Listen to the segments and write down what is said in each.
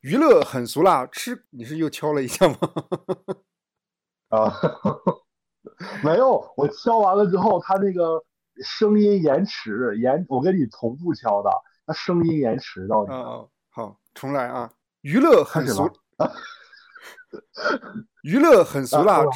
娱乐很俗辣，吃你是又敲了一下吗？啊，没有，我敲完了之后，它那个声音延迟延，我跟你同步敲的，它声音延迟到底。啊啊，好，重来啊！娱乐很俗，娱乐很俗辣。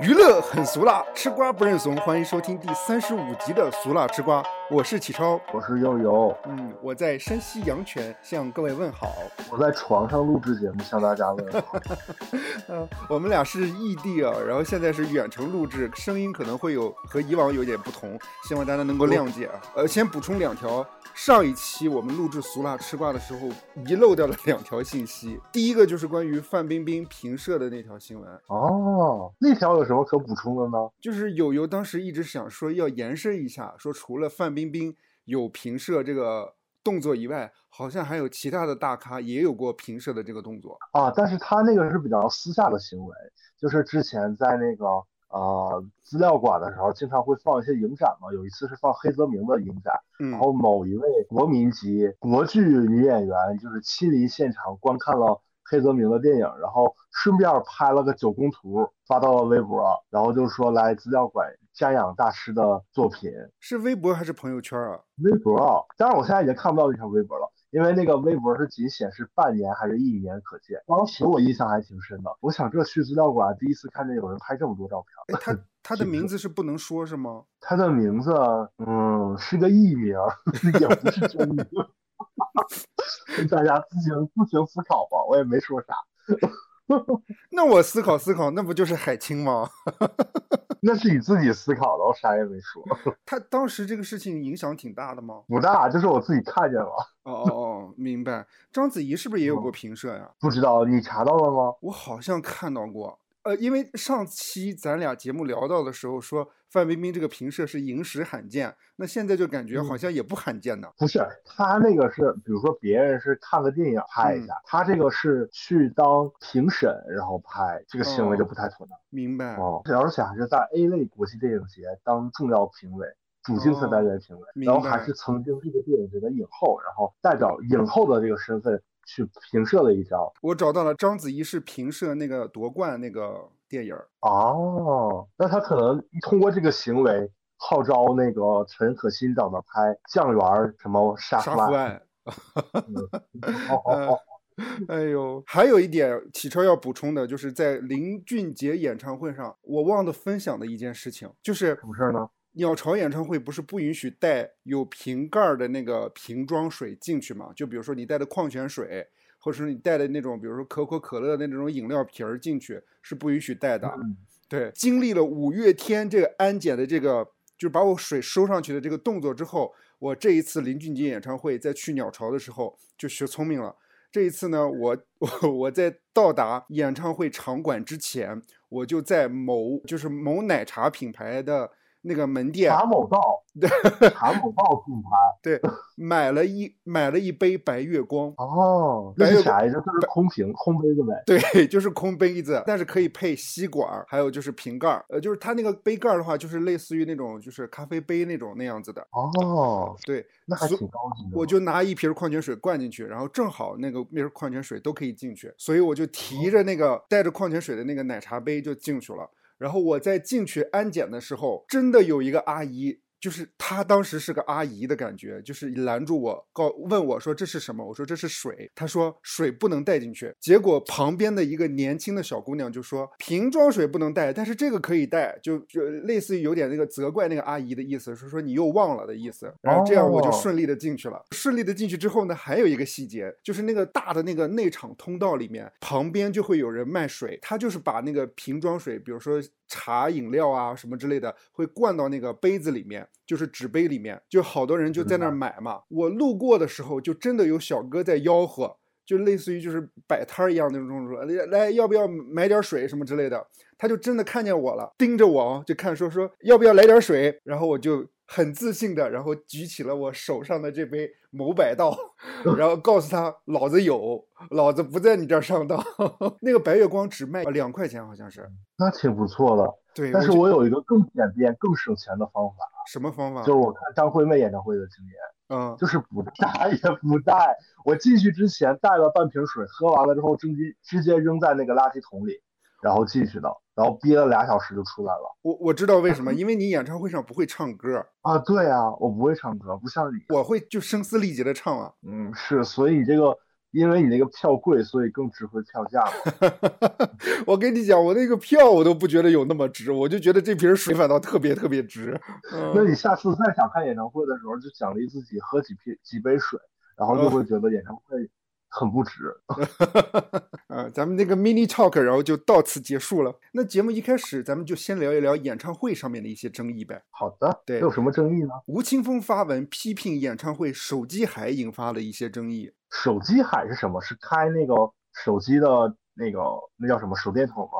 娱乐很俗辣，吃瓜不认怂。欢迎收听第三十五集的俗辣吃瓜，我是启超，我是悠悠。嗯，我在山西阳泉向各位问好。我在床上录制节目，向大家问好。嗯，我们俩是异地啊，然后现在是远程录制，声音可能会有和以往有点不同，希望大家能够谅解啊。呃，先补充两条。上一期我们录制俗辣吃瓜的时候，遗漏掉了两条信息。第一个就是关于范冰冰评社的那条新闻。哦，那条有什么可补充的呢？就是友友当时一直想说要延伸一下，说除了范冰冰冰有平射这个动作以外，好像还有其他的大咖也有过平射的这个动作啊。但是他那个是比较私下的行为，就是之前在那个。呃，资料馆的时候经常会放一些影展嘛，有一次是放黑泽明的影展，然后某一位国民级国剧女演员就是亲临现场观看了黑泽明的电影，然后顺便拍了个九宫图发到了微博，然后就说来资料馆瞻仰大师的作品，是微博还是朋友圈啊？微博啊，当然我现在已经看不到那条微博了。因为那个微博是仅显示半年还是一年可见，当时我印象还挺深的。我想这去资料馆第一次看见有人拍这么多照片。哎，他他 的名字是不能说是吗？他的名字，嗯，是个艺名，也不是真名。大家自行自行思考吧，我也没说啥。那我思考思考，那不就是海清吗？那是你自己思考的，我啥也没说。他当时这个事情影响挺大的吗？不大，就是我自己看见了。哦哦哦，明白。章子怡是不是也有过评社呀？不知道，你查到了吗？我好像看到过。呃，因为上期咱俩节目聊到的时候说范冰冰这个评社是影史罕见，那现在就感觉好像也不罕见呢。不是，他那个是，比如说别人是看个电影拍一下，他这个是去当评审然后拍，这个行为就不太妥当。明白。哦，而且还是在 A 类国际电影节当重要评委，主竞赛单元评委，然后还是曾经这个电影节的影后，然后代表影后的这个身份。去评社了一条，我找到了章子怡是评社那个夺冠那个电影哦，那他可能通过这个行为号召那个陈可辛找他拍《酱园》什么杀夫案。哎呦，还有一点启超要补充的，就是在林俊杰演唱会上，我忘了分享的一件事情，就是什么事呢？鸟巢演唱会不是不允许带有瓶盖的那个瓶装水进去吗？就比如说你带的矿泉水，或者是你带的那种，比如说可口可乐的那种饮料瓶儿进去是不允许带的。对，经历了五月天这个安检的这个，就是把我水收上去的这个动作之后，我这一次林俊杰演唱会在去鸟巢的时候就学聪明了。这一次呢，我我我在到达演唱会场馆之前，我就在某就是某奶茶品牌的。那个门店茶某道，对，茶某道品牌，对，买了一买了一杯白月光哦，那是啥呀？就是空瓶空杯子呗。对，就是空杯子，但是可以配吸管，还有就是瓶盖儿，呃，就是它那个杯盖儿的话，就是类似于那种就是咖啡杯那种那样子的。哦，对，那还挺高级的。我就拿一瓶矿泉水灌进去，然后正好那个瓶矿泉水都可以进去，所以我就提着那个带着矿泉水的那个奶茶杯就进去了。然后我在进去安检的时候，真的有一个阿姨。就是她当时是个阿姨的感觉，就是拦住我，告问我说这是什么？我说这是水。她说水不能带进去。结果旁边的一个年轻的小姑娘就说瓶装水不能带，但是这个可以带，就就类似于有点那个责怪那个阿姨的意思，说说你又忘了的意思。然后这样我就顺利的进去了。顺利的进去之后呢，还有一个细节，就是那个大的那个内场通道里面，旁边就会有人卖水，他就是把那个瓶装水，比如说茶饮料啊什么之类的，会灌到那个杯子里面。就是纸杯里面，就好多人就在那儿买嘛。我路过的时候，就真的有小哥在吆喝，就类似于就是摆摊儿一样那种说，来要不要买点水什么之类的。他就真的看见我了，盯着我就看说说要不要来点水，然后我就。很自信的，然后举起了我手上的这杯某百道，然后告诉他老子有，老子不在你这儿上当。那个白月光只卖两块钱，好像是，那挺不错的。对，但是我有一个更简便、更省钱的方法。什么方法？就是我看张惠妹演唱会的经验，嗯，就是不带也不带。我进去之前带了半瓶水，喝完了之后直接直接扔在那个垃圾桶里，然后进去的，然后憋了俩小时就出来了。我我知道为什么，因为你演唱会上不会唱歌啊。对啊，我不会唱歌，不像你，我会就声嘶力竭的唱啊。嗯，是，所以这个。因为你那个票贵，所以更值回票价嘛。我跟你讲，我那个票我都不觉得有那么值，我就觉得这瓶水反倒特别特别值。那你下次再想看演唱会的时候，就奖励自己喝几瓶几杯水，然后就会觉得演唱会很不值。啊，咱们那个 mini talk，然后就到此结束了。那节目一开始，咱们就先聊一聊演唱会上面的一些争议呗。好的，对，有什么争议呢？吴青峰发文批评演唱会手机海引发了一些争议。手机海是什么？是开那个手机的那个那叫什么手电筒吗？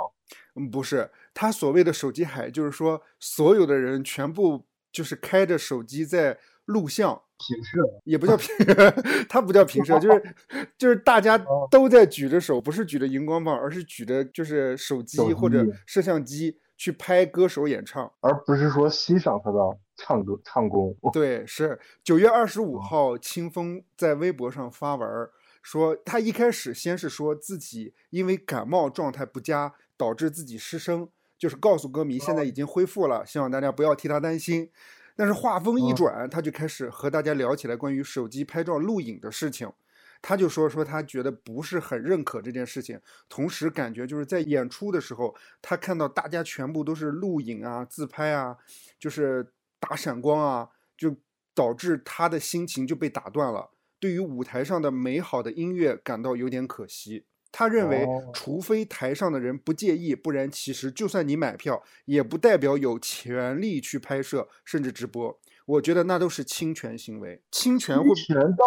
嗯，不是，他所谓的手机海就是说所有的人全部就是开着手机在录像，平摄也不叫平，它不叫平摄，就是就是大家 都在举着手，不是举着荧光棒，而是举着就是手机或者摄像机去拍歌手演唱，而不是说欣赏他的。唱歌唱功，对，是。九月二十五号，清风在微博上发文说，他一开始先是说自己因为感冒状态不佳，导致自己失声，就是告诉歌迷现在已经恢复了，希望大家不要替他担心。但是话锋一转，他就开始和大家聊起来关于手机拍照录影的事情，他就说说他觉得不是很认可这件事情，同时感觉就是在演出的时候，他看到大家全部都是录影啊、自拍啊，就是。打闪光啊，就导致他的心情就被打断了。对于舞台上的美好的音乐感到有点可惜。他认为，除非台上的人不介意，不然其实就算你买票，也不代表有权利去拍摄甚至直播。我觉得那都是侵权行为。侵权会侵权倒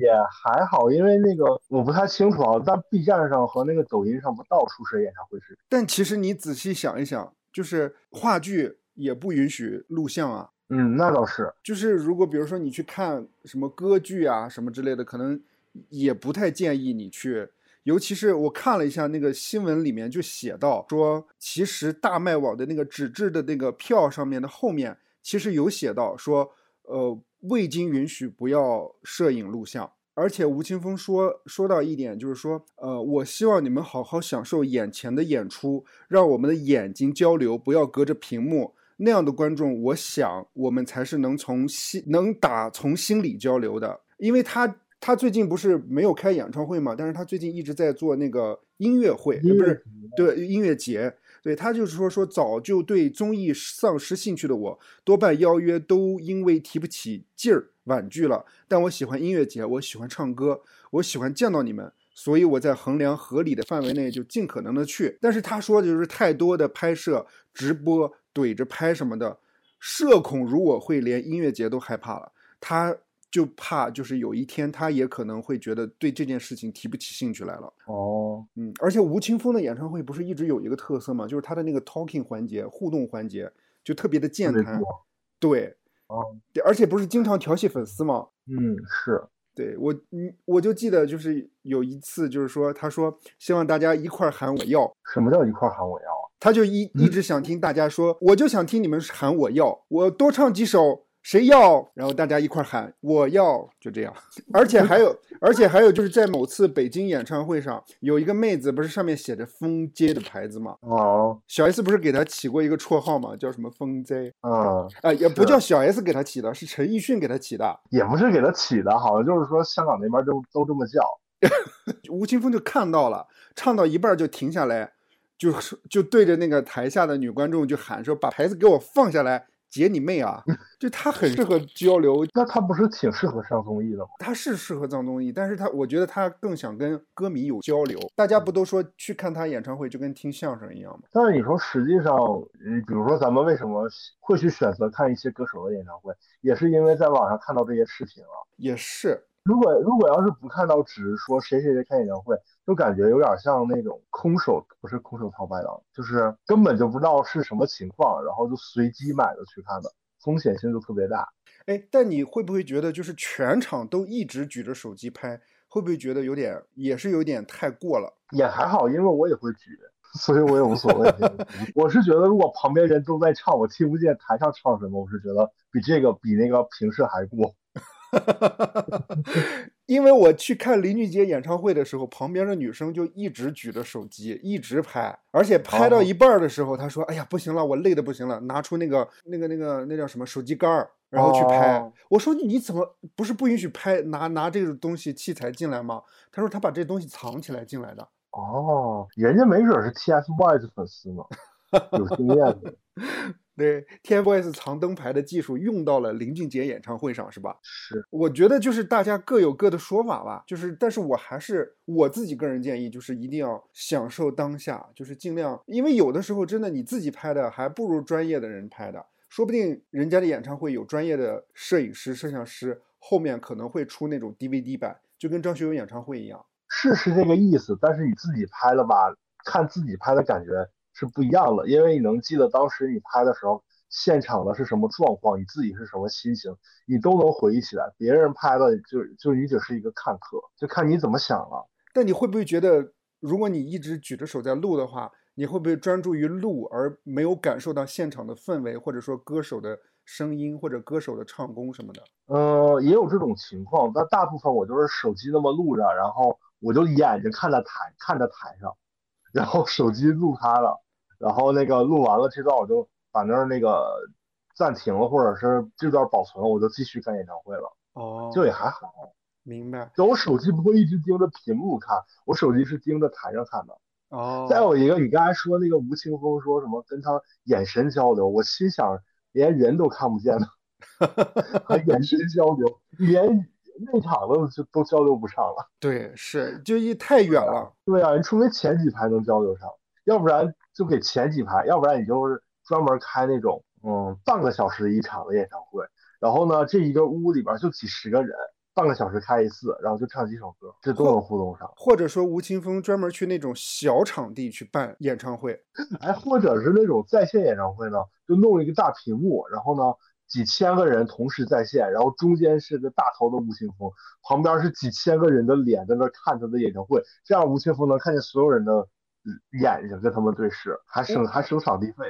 也还好，因为那个我不太清楚啊，在 B 站上和那个抖音上不到处是演唱会是。但其实你仔细想一想，就是话剧。也不允许录像啊。嗯，那倒是。就是如果比如说你去看什么歌剧啊什么之类的，可能也不太建议你去。尤其是我看了一下那个新闻里面就写到说，其实大麦网的那个纸质的那个票上面的后面其实有写到说，呃，未经允许不要摄影录像。而且吴青峰说说到一点，就是说，呃，我希望你们好好享受眼前的演出，让我们的眼睛交流，不要隔着屏幕。那样的观众，我想我们才是能从心能打从心里交流的，因为他他最近不是没有开演唱会嘛，但是他最近一直在做那个音乐会，不是对音乐节，对他就是说说早就对综艺丧失兴趣的我，多半邀约都因为提不起劲儿婉拒了。但我喜欢音乐节，我喜欢唱歌，我喜欢见到你们，所以我在衡量合理的范围内就尽可能的去。但是他说的就是太多的拍摄直播。怼着拍什么的，社恐如我会连音乐节都害怕了，他就怕就是有一天他也可能会觉得对这件事情提不起兴趣来了。哦，嗯，而且吴青峰的演唱会不是一直有一个特色吗？就是他的那个 talking 环节、互动环节就特别的健谈。对，哦，而且不是经常调戏粉丝吗？嗯，是。对我，嗯，我就记得就是有一次，就是说他说希望大家一块喊我要。什么叫一块喊我要？他就一 一直想听大家说，我就想听你们喊我要，我多唱几首，谁要？然后大家一块喊我要，就这样。而且还有，而且还有，就是在某次北京演唱会上，有一个妹子不是上面写着“风街”的牌子吗？哦，小 S 不是给她起过一个绰号吗？叫什么“风贼”？啊啊，也不叫小 S 给她起的，是陈奕迅给她起的。也不是给她起的，好像就是说香港那边都都这么叫。吴青峰就看到了，唱到一半就停下来。就是就对着那个台下的女观众就喊说：“把牌子给我放下来，姐你妹啊！”就他很适合交流，那他不是挺适合上综艺的吗？他是适合上综艺，但是他我觉得他更想跟歌迷有交流。大家不都说去看他演唱会就跟听相声一样吗？但是你说实际上，嗯，比如说咱们为什么会去选择看一些歌手的演唱会，也是因为在网上看到这些视频啊。也是。如果如果要是不看到，只是说谁谁谁开演唱会，就感觉有点像那种空手，不是空手套白狼，就是根本就不知道是什么情况，然后就随机买的去看的。风险性就特别大。哎，但你会不会觉得，就是全场都一直举着手机拍，会不会觉得有点，也是有点太过了？也还好，因为我也会举，所以我也无所谓。我是觉得，如果旁边人都在唱，我听不见台上唱什么，我是觉得比这个比那个平时还过。因为我去看林俊杰演唱会的时候，旁边的女生就一直举着手机，一直拍，而且拍到一半的时候，她说：“哎呀，不行了，我累的不行了，拿出那个那个那个那叫什么手机杆儿，然后去拍。”我说：“你怎么不是不允许拍拿拿这个东西器材进来吗？”他说：“他把这东西藏起来进来的。”哦，人家没准是 TFBOYS 粉丝呢，有经验的。对，TFBOYS 藏灯牌的技术用到了林俊杰演唱会上，是吧？是，我觉得就是大家各有各的说法吧。就是，但是我还是我自己个人建议，就是一定要享受当下，就是尽量，因为有的时候真的你自己拍的还不如专业的人拍的，说不定人家的演唱会有专业的摄影师、摄像师，后面可能会出那种 DVD 版，就跟张学友演唱会一样。是是这个意思，但是你自己拍了吧，看自己拍的感觉。是不一样的，因为你能记得当时你拍的时候，现场的是什么状况，你自己是什么心情，你都能回忆起来。别人拍的就就你只是一个看客，就看你怎么想了。但你会不会觉得，如果你一直举着手在录的话，你会不会专注于录而没有感受到现场的氛围，或者说歌手的声音或者歌手的唱功什么的？呃，也有这种情况，但大部分我就是手机那么录着，然后我就眼睛看着台，看着台上，然后手机录他了。然后那个录完了这段，我就把那儿那个暂停了，或者是这段保存了，我就继续看演唱会了。哦，就也还好。明白。就我手机不会一直盯着屏幕看，我手机是盯着台上看的。哦。再有一个，你刚才说那个吴青峰说什么跟他眼神交流，我心想连人都看不见呢，还眼神交流，连内场都就都交流不上了。对，是就一太远了。对啊，你除非前几排能交流上，要不然。就给前几排，要不然你就是专门开那种嗯半个小时一场的演唱会，然后呢这一个屋里边就几十个人，半个小时开一次，然后就唱几首歌，这都能互动上。或者说吴青峰专门去那种小场地去办演唱会，哎，或者是那种在线演唱会呢，就弄一个大屏幕，然后呢几千个人同时在线，然后中间是个大头的吴青峰，旁边是几千个人的脸在那看他的演唱会，这样吴青峰能看见所有人的。眼睛跟他们对视，还省还省场地费。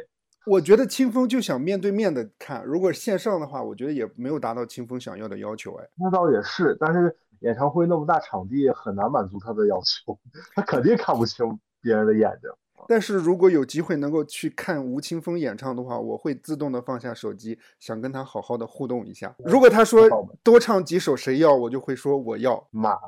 我觉得清风就想面对面的看，如果线上的话，我觉得也没有达到清风想要的要求。哎，那倒也是，但是演唱会那么大场地，很难满足他的要求，他肯定看不清别人的眼睛。但是如果有机会能够去看吴青峰演唱的话，我会自动的放下手机，想跟他好好的互动一下。如果他说多唱几首谁要，我就会说我要。妈，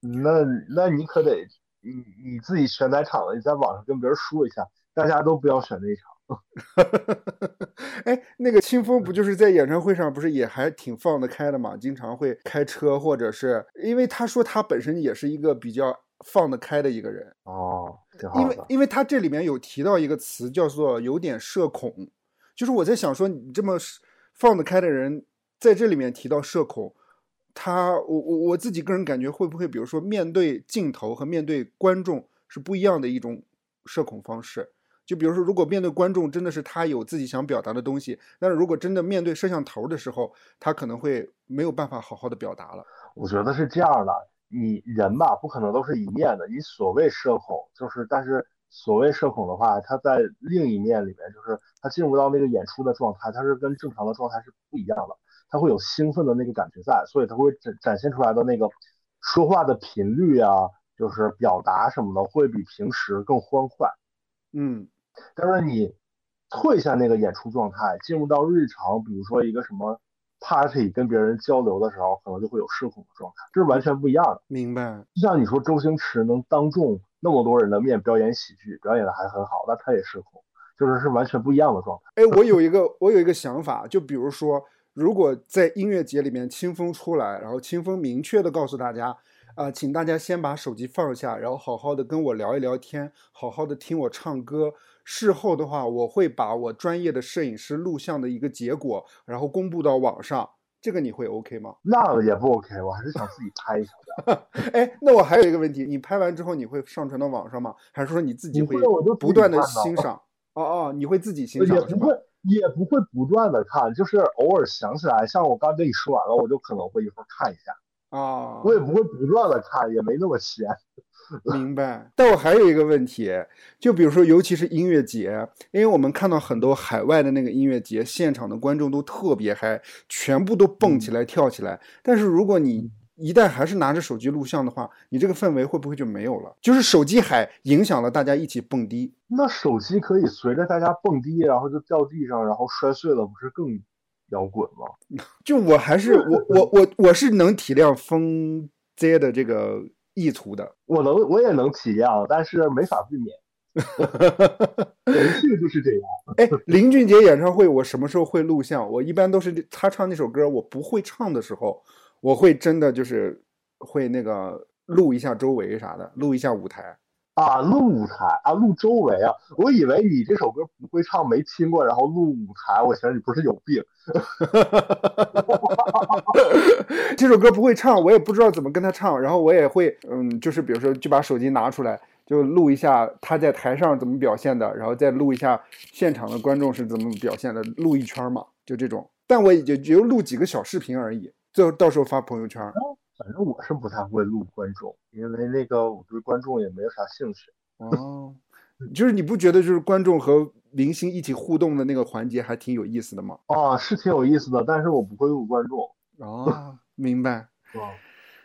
那那你可得。你你自己选哪场了？你在网上跟别人说一下，大家都不要选那场。哎，那个清风不就是在演唱会上不是也还挺放得开的嘛？经常会开车，或者是因为他说他本身也是一个比较放得开的一个人哦。因为因为他这里面有提到一个词叫做有点社恐，就是我在想说你这么放得开的人，在这里面提到社恐。他，我我我自己个人感觉，会不会比如说面对镜头和面对观众是不一样的一种社恐方式？就比如说，如果面对观众真的是他有自己想表达的东西，但是如果真的面对摄像头的时候，他可能会没有办法好好的表达了。我觉得是这样的，你人吧不可能都是一面的。你所谓社恐，就是但是所谓社恐的话，他在另一面里面，就是他进入到那个演出的状态，他是跟正常的状态是不一样的。他会有兴奋的那个感觉在，所以他会展展现出来的那个说话的频率啊，就是表达什么的，会比平时更欢快。嗯，但是你退下那个演出状态，进入到日常，比如说一个什么 party 跟别人交流的时候，可能就会有社恐的状态，这是完全不一样的。明白。就像你说周星驰能当众那么多人的面表演喜剧，表演的还很好，那他也社恐，就是是完全不一样的状态。哎，我有一个我有一个想法，就比如说。如果在音乐节里面清风出来，然后清风明确的告诉大家，啊，请大家先把手机放下，然后好好的跟我聊一聊天，好好的听我唱歌。事后的话，我会把我专业的摄影师录像的一个结果，然后公布到网上。这个你会 OK 吗？那也不 OK，我还是想自己拍一下的。哎，那我还有一个问题，你拍完之后你会上传到网上吗？还是说你自己会不断的欣赏？哦哦，你会自己欣赏？也不会。也不会不断的看，就是偶尔想起来，像我刚跟你说完了，我就可能会一会儿看一下啊。我也不会不断的看，也没那么闲。明白。但我还有一个问题，就比如说，尤其是音乐节，因为我们看到很多海外的那个音乐节，现场的观众都特别嗨，全部都蹦起来跳起来。但是如果你一旦还是拿着手机录像的话，你这个氛围会不会就没有了？就是手机海影响了大家一起蹦迪。那手机可以随着大家蹦迪，然后就掉地上，然后摔碎了，不是更摇滚吗？就我还是我我我我是能体谅风街的这个意图的，我能我也能体谅，但是没法避免。人性就是这样。哎，林俊杰演唱会我什么时候会录像？我一般都是他唱那首歌我不会唱的时候。我会真的就是会那个录一下周围啥的，录一下舞台啊，录舞台啊，录周围啊。我以为你这首歌不会唱，没听过，然后录舞台。我想你不是有病。这首歌不会唱，我也不知道怎么跟他唱。然后我也会，嗯，就是比如说就把手机拿出来，就录一下他在台上怎么表现的，然后再录一下现场的观众是怎么表现的，录一圈嘛，就这种。但我也就只有录几个小视频而已。就到时候发朋友圈。反正我是不太会录观众，因为那个我对观众也没有啥兴趣。哦，就是你不觉得就是观众和明星一起互动的那个环节还挺有意思的吗？啊，是挺有意思的，但是我不会录观众。哦，明白。哦，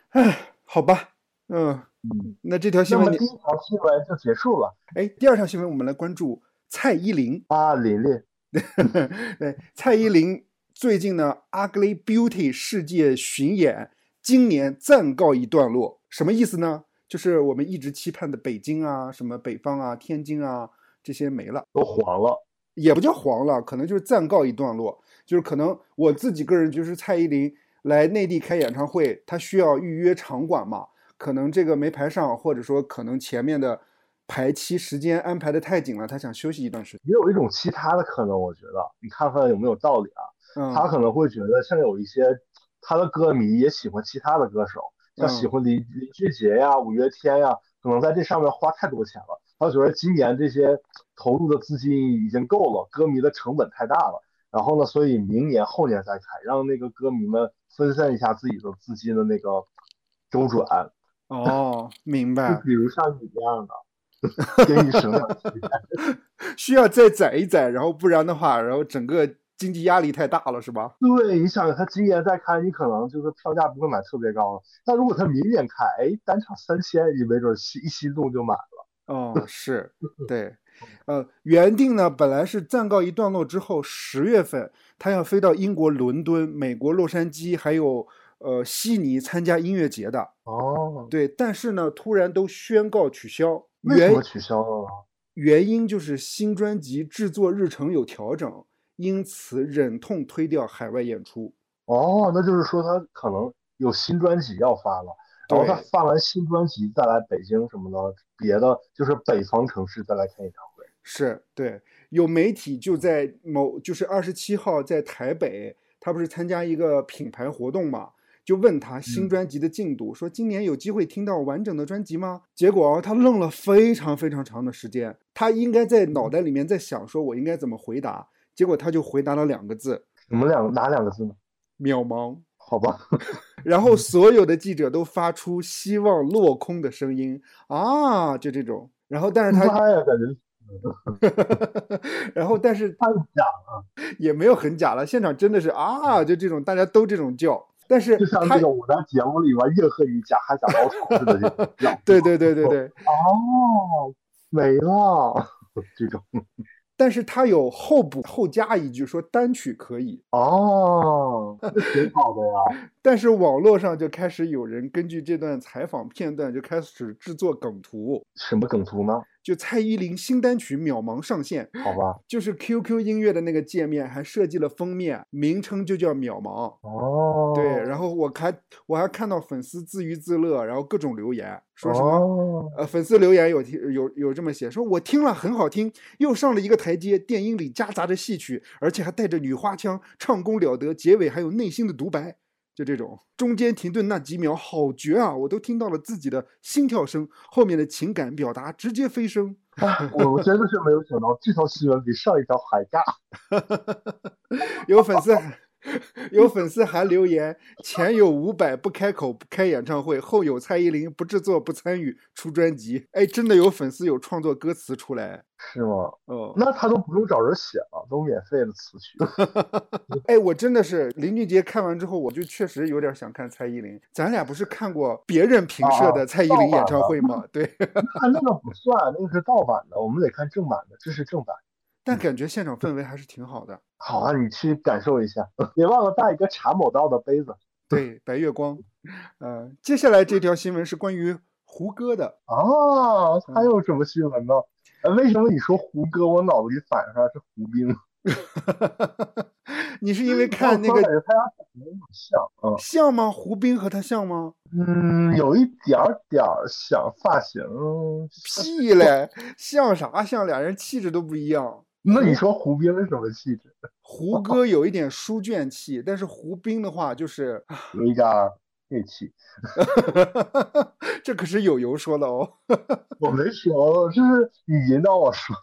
哎，好吧，嗯嗯，那这条新闻，第一条新闻就结束了。哎，第二条新闻我们来关注蔡依林啊，琳琳。对，蔡依林。最近呢，Ugly Beauty 世界巡演今年暂告一段落，什么意思呢？就是我们一直期盼的北京啊，什么北方啊、天津啊这些没了，都黄了，也不叫黄了，可能就是暂告一段落。就是可能我自己个人就是蔡依林来内地开演唱会，她需要预约场馆嘛，可能这个没排上，或者说可能前面的排期时间安排的太紧了，她想休息一段时间。也有一种其他的可能，我觉得你看看有没有道理啊？他可能会觉得，像有一些他的歌迷也喜欢其他的歌手，像喜欢林林俊杰呀、五月天呀，可能在这上面花太多钱了。他觉得今年这些投入的资金已经够了，歌迷的成本太大了。然后呢，所以明年后年再开，让那个歌迷们分散一下自己的资金的那个周转。哦，明白。就比如像你这样的，给你省点钱，需要再攒一攒，然后不然的话，然后整个。经济压力太大了，是吧？对，你想他今年再开，你可能就是票价不会买特别高。但如果他明年开，哎，单场三千，你没准心一心动就买了。哦，是，对，呃，原定呢，本来是暂告一段落之后，十月份他要飞到英国伦敦、美国洛杉矶，还有呃悉尼参加音乐节的。哦，对，但是呢，突然都宣告取消。为什么取消了？原因就是新专辑制作日程有调整。因此忍痛推掉海外演出。哦，那就是说他可能有新专辑要发了，然后他发完新专辑再来北京什么的，别的就是北方城市再来开演唱会。是对，有媒体就在某就是二十七号在台北，他不是参加一个品牌活动嘛，就问他新专辑的进度，说今年有机会听到完整的专辑吗？结果他愣了非常非常长的时间，他应该在脑袋里面在想，说我应该怎么回答。结果他就回答了两个字，什么两哪两个字呢？渺茫，好吧。然后所有的记者都发出希望落空的声音啊，就这种。然后但是他，然后但是太假了，也没有很假了。现场真的是啊，就这种大家都这种叫，但是就像那个我在节目里边叶鹤宇假还假老鼠似的叫。对对对对对。哦，没了 这种。但是他有后补后加一句说单曲可以哦，挺好的呀。但是网络上就开始有人根据这段采访片段就开始制作梗图。什么梗图呢？就蔡依林新单曲《渺茫》上线，好吧，就是 QQ 音乐的那个界面还设计了封面，名称就叫《渺茫》。哦，对，然后我还我还看到粉丝自娱自乐，然后各种留言说什么，呃，粉丝留言有听有有这么写，说我听了很好听，又上了一个台阶，电音里夹杂着戏曲，而且还带着女花腔，唱功了得，结尾还有内心的独白。就这种中间停顿那几秒好绝啊！我都听到了自己的心跳声，后面的情感表达直接飞升。我我真的是没有想到这条新闻比上一条还尬。有粉丝。有粉丝还留言：前有伍佰不开口不开演唱会，后有蔡依林不制作不参与出专辑。哎，真的有粉丝有创作歌词出来，是吗？嗯，那他都不用找人写了，都免费的词曲。哎，我真的是林俊杰看完之后，我就确实有点想看蔡依林。咱俩不是看过别人评设的蔡依林演唱会吗？对，看那个不算，那个是盗版的，我们得看正版的，这是正版。但感觉现场氛围还是挺好的。好啊，你去感受一下，别忘了带一个茶某道的杯子。对，白月光。嗯，接下来这条新闻是关于胡歌的。哦，还有什么新闻呢？为什么你说胡歌，我脑子里反应出来是胡兵？你是因为看那个他俩长得有点像，嗯，像吗？胡兵和他像吗？嗯，有一点点像，发型。屁嘞，像啥像？俩人气质都不一样。那你说胡兵是什么气质？胡歌有一点书卷气，但是胡兵的话就是有一点锐气。这可是有油说的哦，我没说，这是你引导我说。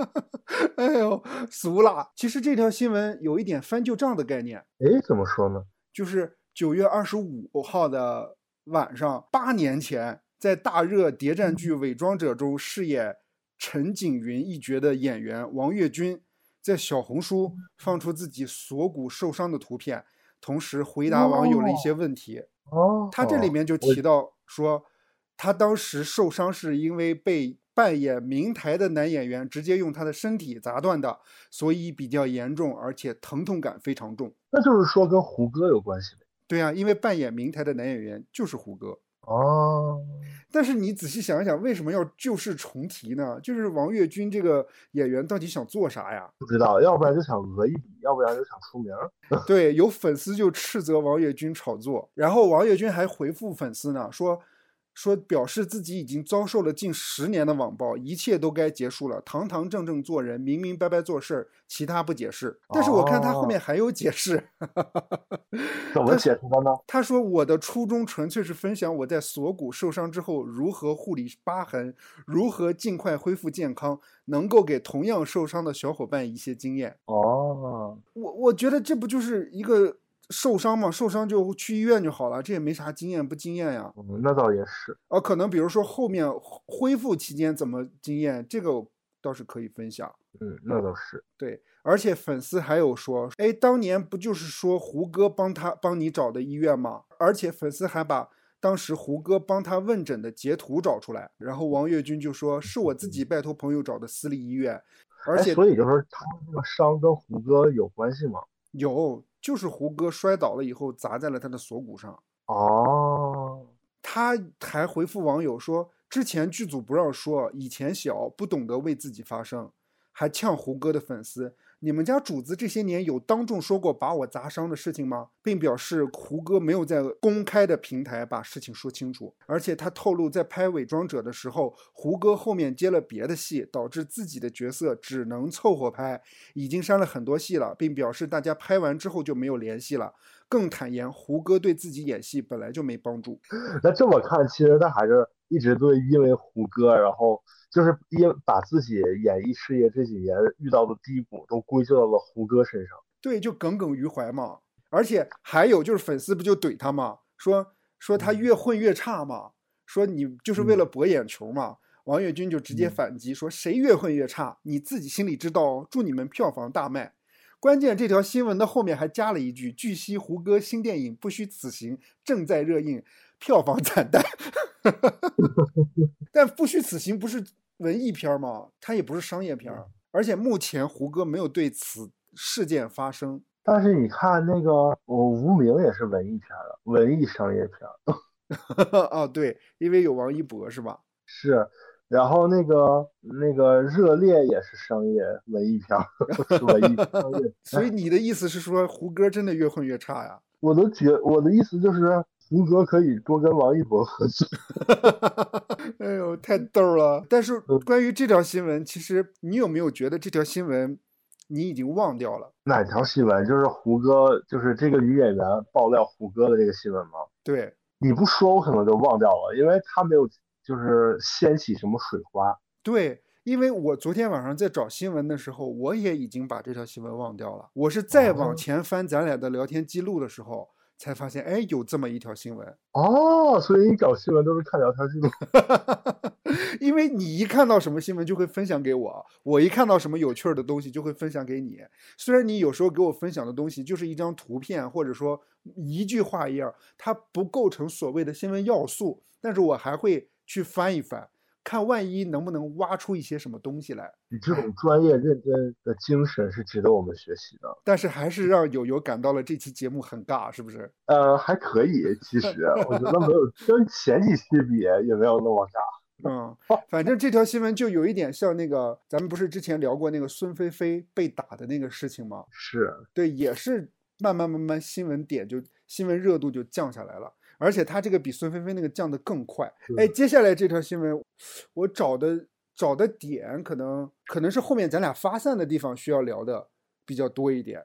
哎呦，俗了。其实这条新闻有一点翻旧账的概念。哎，怎么说呢？就是九月二十五号的晚上，八年前，在大热谍战剧《伪装者》中饰演。陈景云一角的演员王跃军在小红书放出自己锁骨受伤的图片，同时回答网友的一些问题。哦，他这里面就提到说，他当时受伤是因为被扮演明台的男演员直接用他的身体砸断的，所以比较严重，而且疼痛感非常重。那就是说跟胡歌有关系呗？对呀，因为扮演明台的男演员就是胡歌。哦，但是你仔细想一想，为什么要旧事重提呢？就是王跃军这个演员到底想做啥呀？不知道，要不然就想讹一笔，要不然就想出名。对，有粉丝就斥责王跃军炒作，然后王跃军还回复粉丝呢，说。说表示自己已经遭受了近十年的网暴，一切都该结束了，堂堂正正做人，明明白白做事儿，其他不解释。但是我看他后面还有解释，怎么解释的呢？他说我的初衷纯粹是分享我在锁骨受伤之后如何护理疤痕，如何尽快恢复健康，能够给同样受伤的小伙伴一些经验。哦，我我觉得这不就是一个。受伤嘛，受伤就去医院就好了，这也没啥经验不经验呀。嗯，那倒也是。啊，可能比如说后面恢复期间怎么经验，这个倒是可以分享。嗯，那倒是。对，而且粉丝还有说，哎，当年不就是说胡歌帮他帮你找的医院吗？而且粉丝还把当时胡歌帮他问诊的截图找出来，然后王跃军就说是我自己拜托朋友找的私立医院，而且所以就是他这个伤跟胡歌有关系吗？有。就是胡歌摔倒了以后砸在了他的锁骨上哦，他还回复网友说，之前剧组不让说，以前小不懂得为自己发声，还呛胡歌的粉丝。你们家主子这些年有当众说过把我砸伤的事情吗？并表示胡歌没有在公开的平台把事情说清楚，而且他透露在拍《伪装者》的时候，胡歌后面接了别的戏，导致自己的角色只能凑合拍，已经删了很多戏了，并表示大家拍完之后就没有联系了。更坦言，胡歌对自己演戏本来就没帮助。那这么看，其实他还是一直都因为胡歌，然后。就是因把自己演艺事业这几年遇到的低谷都归咎到了胡歌身上，对，就耿耿于怀嘛。而且还有就是粉丝不就怼他嘛，说说他越混越差嘛，说你就是为了博眼球嘛。王跃军就直接反击说谁越混越差，你自己心里知道。祝你们票房大卖。关键这条新闻的后面还加了一句：据悉胡歌新电影《不虚此行》正在热映，票房惨淡。但《不虚此行》不是。文艺片吗？它也不是商业片，而且目前胡歌没有对此事件发声。但是你看那个《我无名》也是文艺片了，文艺商业片。哦，对，因为有王一博是吧？是，然后那个那个《热烈》也是商业文艺片，是文艺商业。所以你的意思是说胡歌真的越混越差呀？我的觉，我的意思就是。胡歌可以多跟王一博合作，哎呦，太逗了！但是关于这条新闻，其实你有没有觉得这条新闻你已经忘掉了？哪条新闻？就是胡歌，就是这个女演员爆料胡歌的这个新闻吗？对，你不说我可能就忘掉了，因为他没有就是掀起什么水花。对，因为我昨天晚上在找新闻的时候，我也已经把这条新闻忘掉了。我是再往前翻咱俩的聊天记录的时候。才发现，哎，有这么一条新闻哦，所以你找新闻都是看聊天记录，因为你一看到什么新闻就会分享给我，我一看到什么有趣的东西就会分享给你。虽然你有时候给我分享的东西就是一张图片，或者说一句话一样，它不构成所谓的新闻要素，但是我还会去翻一翻。看万一能不能挖出一些什么东西来？你这种专业认真的精神是值得我们学习的。但是还是让友友感到了这期节目很尬，是不是？呃，还可以，其实我觉得没有跟前几期比也没有那么尬。嗯，反正这条新闻就有一点像那个，咱们不是之前聊过那个孙菲菲被打的那个事情吗？是对，也是慢慢慢慢新闻点就新闻热度就降下来了。而且他这个比孙菲菲那个降的更快。哎，接下来这条新闻，我找的找的点可能可能是后面咱俩发散的地方需要聊的比较多一点。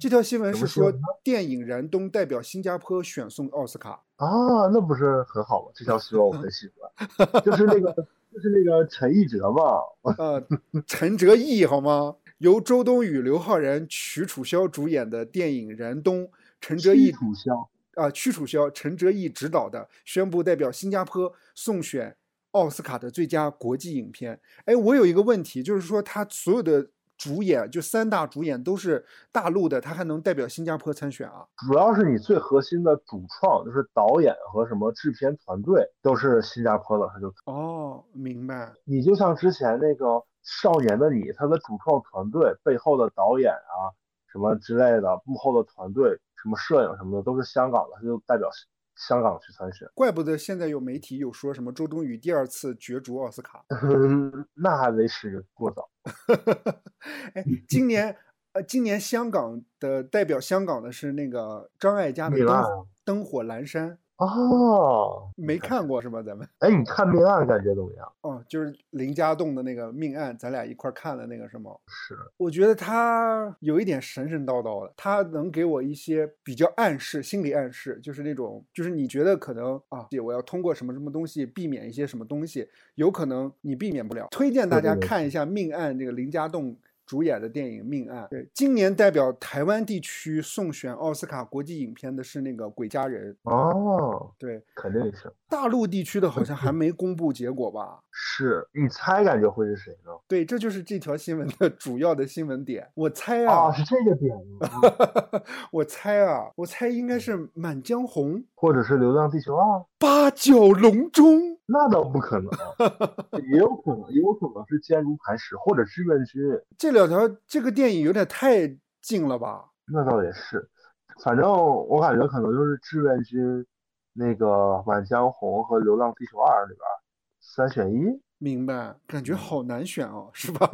这条新闻是说电影《燃冬》代表新加坡选送奥斯卡啊，那不是很好吗？这条新闻我很喜欢，就是那个 就是那个陈奕哲嘛，呃，陈哲艺好吗？由周冬雨、刘昊然、曲楚萧主演的电影《燃冬》，陈哲艺。楚萧。啊，屈楚萧、陈哲艺执导的，宣布代表新加坡送选奥斯卡的最佳国际影片。哎，我有一个问题，就是说他所有的主演，就三大主演都是大陆的，他还能代表新加坡参选啊？主要是你最核心的主创，就是导演和什么制片团队都是新加坡的，他就哦，明白。你就像之前那个《少年的你》，他的主创团队背后的导演啊，什么之类的幕后的团队。什么摄影什么的都是香港的，他就代表香港去参选。怪不得现在有媒体有说什么周冬雨第二次角逐奥斯卡，那还为时过早。哎，今年呃，今年香港的代表香港的是那个张艾嘉的《灯火阑珊》。哦，没看过是吧？咱们哎，你看命案感觉怎么样？哦，就是林家栋的那个命案，咱俩一块看的那个是吗？是，我觉得他有一点神神叨叨的，他能给我一些比较暗示，心理暗示，就是那种，就是你觉得可能啊，我要通过什么什么东西避免一些什么东西，有可能你避免不了。推荐大家看一下命案，这个林家栋。主演的电影《命案》对，今年代表台湾地区送选奥斯卡国际影片的是那个《鬼家人》哦，对，肯定是。大陆地区的好像还没公布结果吧？是你猜，感觉会是谁呢？对，这就是这条新闻的主要的新闻点。我猜啊，是这个点。我猜啊，我猜应该是《满江红》或者是《流浪地球二》。八角笼中。那倒不可能，也有可能，也有可能是坚如磐石或者志愿军。这两条，这个电影有点太近了吧？那倒也是，反正我感觉可能就是志愿军那个《满江红》和《流浪地球二》里边三选一。明白，感觉好难选哦，是吧？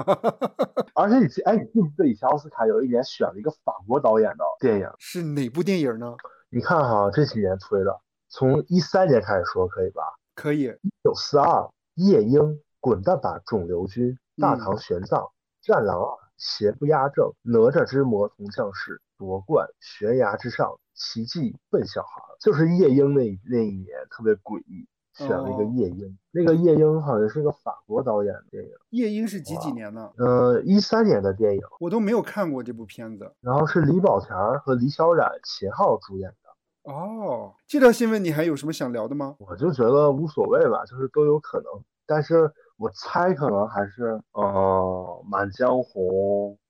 而且你哎，你记不记得以前奥斯卡有一年选了一个法国导演的电影？是哪部电影呢？你看哈，这几年推的，从一三年开始说可以吧？可以。一九四二，夜莺，滚蛋吧肿瘤君，大唐玄奘，战狼二，邪不压正，哪吒之魔童降世，夺冠，悬崖之上，奇迹笨小孩，就是夜莺那那一年特别诡异，选了一个夜莺。那个夜莺好像是个法国导演的电影。夜莺是几几年呢？呃，一三年的电影，我都没有看过这部片子。然后是李保田和李小冉、秦昊主演的。哦，这条新闻你还有什么想聊的吗？我就觉得无所谓吧，就是都有可能。但是我猜可能还是呃《满江红》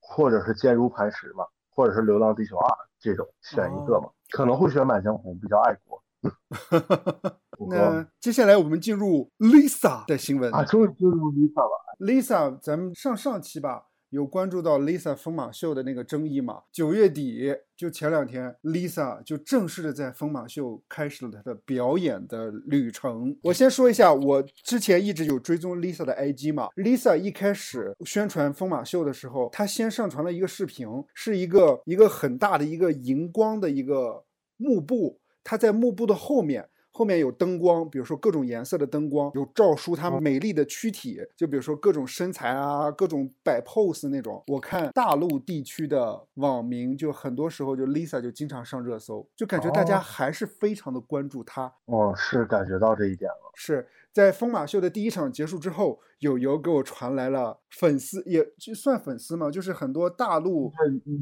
或者是《坚如磐石》吧，或者是《流浪地球二》这种选一个吧，可能会选《满江红》，比较爱国。那接下来我们进入 Lisa 的新闻啊，终于进入 Lisa 了。Lisa，咱们上上期吧。有关注到 Lisa 疯马秀的那个争议吗？九月底就前两天，Lisa 就正式的在疯马秀开始了她的表演的旅程。我先说一下，我之前一直有追踪 Lisa 的 IG 嘛。Lisa 一开始宣传疯马秀的时候，她先上传了一个视频，是一个一个很大的一个荧光的一个幕布，她在幕布的后面。后面有灯光，比如说各种颜色的灯光，有照出她美丽的躯体，就比如说各种身材啊，各种摆 pose 那种。我看大陆地区的网民就很多时候就 Lisa 就经常上热搜，就感觉大家还是非常的关注她。哦，是感觉到这一点了。是在疯马秀的第一场结束之后，友友给我传来了粉丝，也就算粉丝嘛，就是很多大陆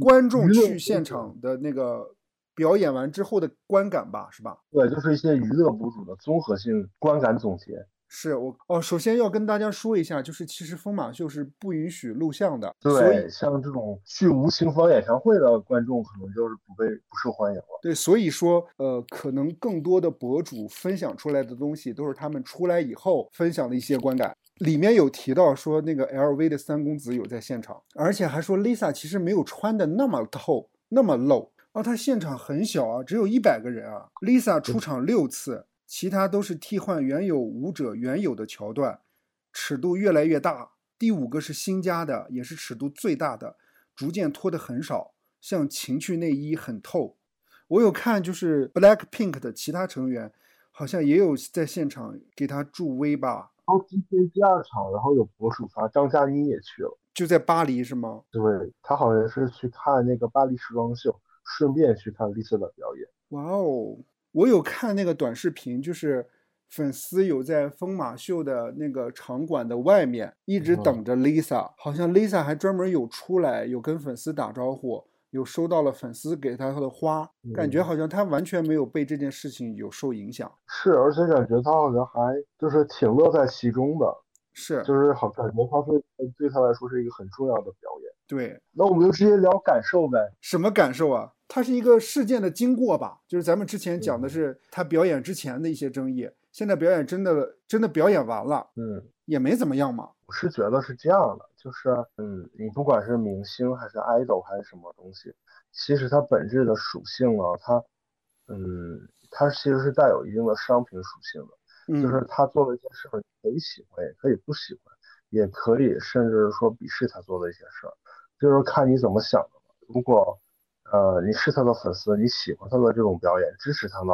观众去现场的那个。表演完之后的观感吧，是吧？对，就是一些娱乐博主的综合性观感总结。是我哦，首先要跟大家说一下，就是其实疯马秀是不允许录像的。对，所以像这种去无情坊演唱会的观众，可能就是不被不受欢迎了。对，所以说，呃，可能更多的博主分享出来的东西，都是他们出来以后分享的一些观感。里面有提到说，那个 LV 的三公子有在现场，而且还说 Lisa 其实没有穿的那么透，那么露。哦，他现场很小啊，只有一百个人啊。Lisa 出场六次，其他都是替换原有舞者原有的桥段，尺度越来越大。第五个是新加的，也是尺度最大的，逐渐脱的很少，像情趣内衣很透。我有看，就是 Black Pink 的其他成员，好像也有在现场给他助威吧。然后今天第二场，然后有博主发张嘉倪也去了，就在巴黎是吗？对，他好像是去看那个巴黎时装秀。顺便去看 Lisa 的表演。哇哦，我有看那个短视频，就是粉丝有在疯马秀的那个场馆的外面一直等着 Lisa，好像 Lisa 还专门有出来，有跟粉丝打招呼，有收到了粉丝给她的花，感觉好像她完全没有被这件事情有受影响。是，而且感觉她好像还就是挺乐在其中的。是，就是好感觉他对对他来说是一个很重要的表演。对，那我们就直接聊感受呗。什么感受啊？它是一个事件的经过吧？就是咱们之前讲的是他表演之前的一些争议，现在表演真的真的表演完了，嗯，也没怎么样嘛。我是觉得是这样的，就是嗯，你不管是明星还是 idol 还是什么东西，其实它本质的属性啊，它嗯，它其实是带有一定的商品属性的。就是他做的一些事儿，可以喜欢，也可以不喜欢，也可以甚至说鄙视他做的一些事儿，就是看你怎么想的如果，呃，你是他的粉丝，你喜欢他的这种表演，支持他呢，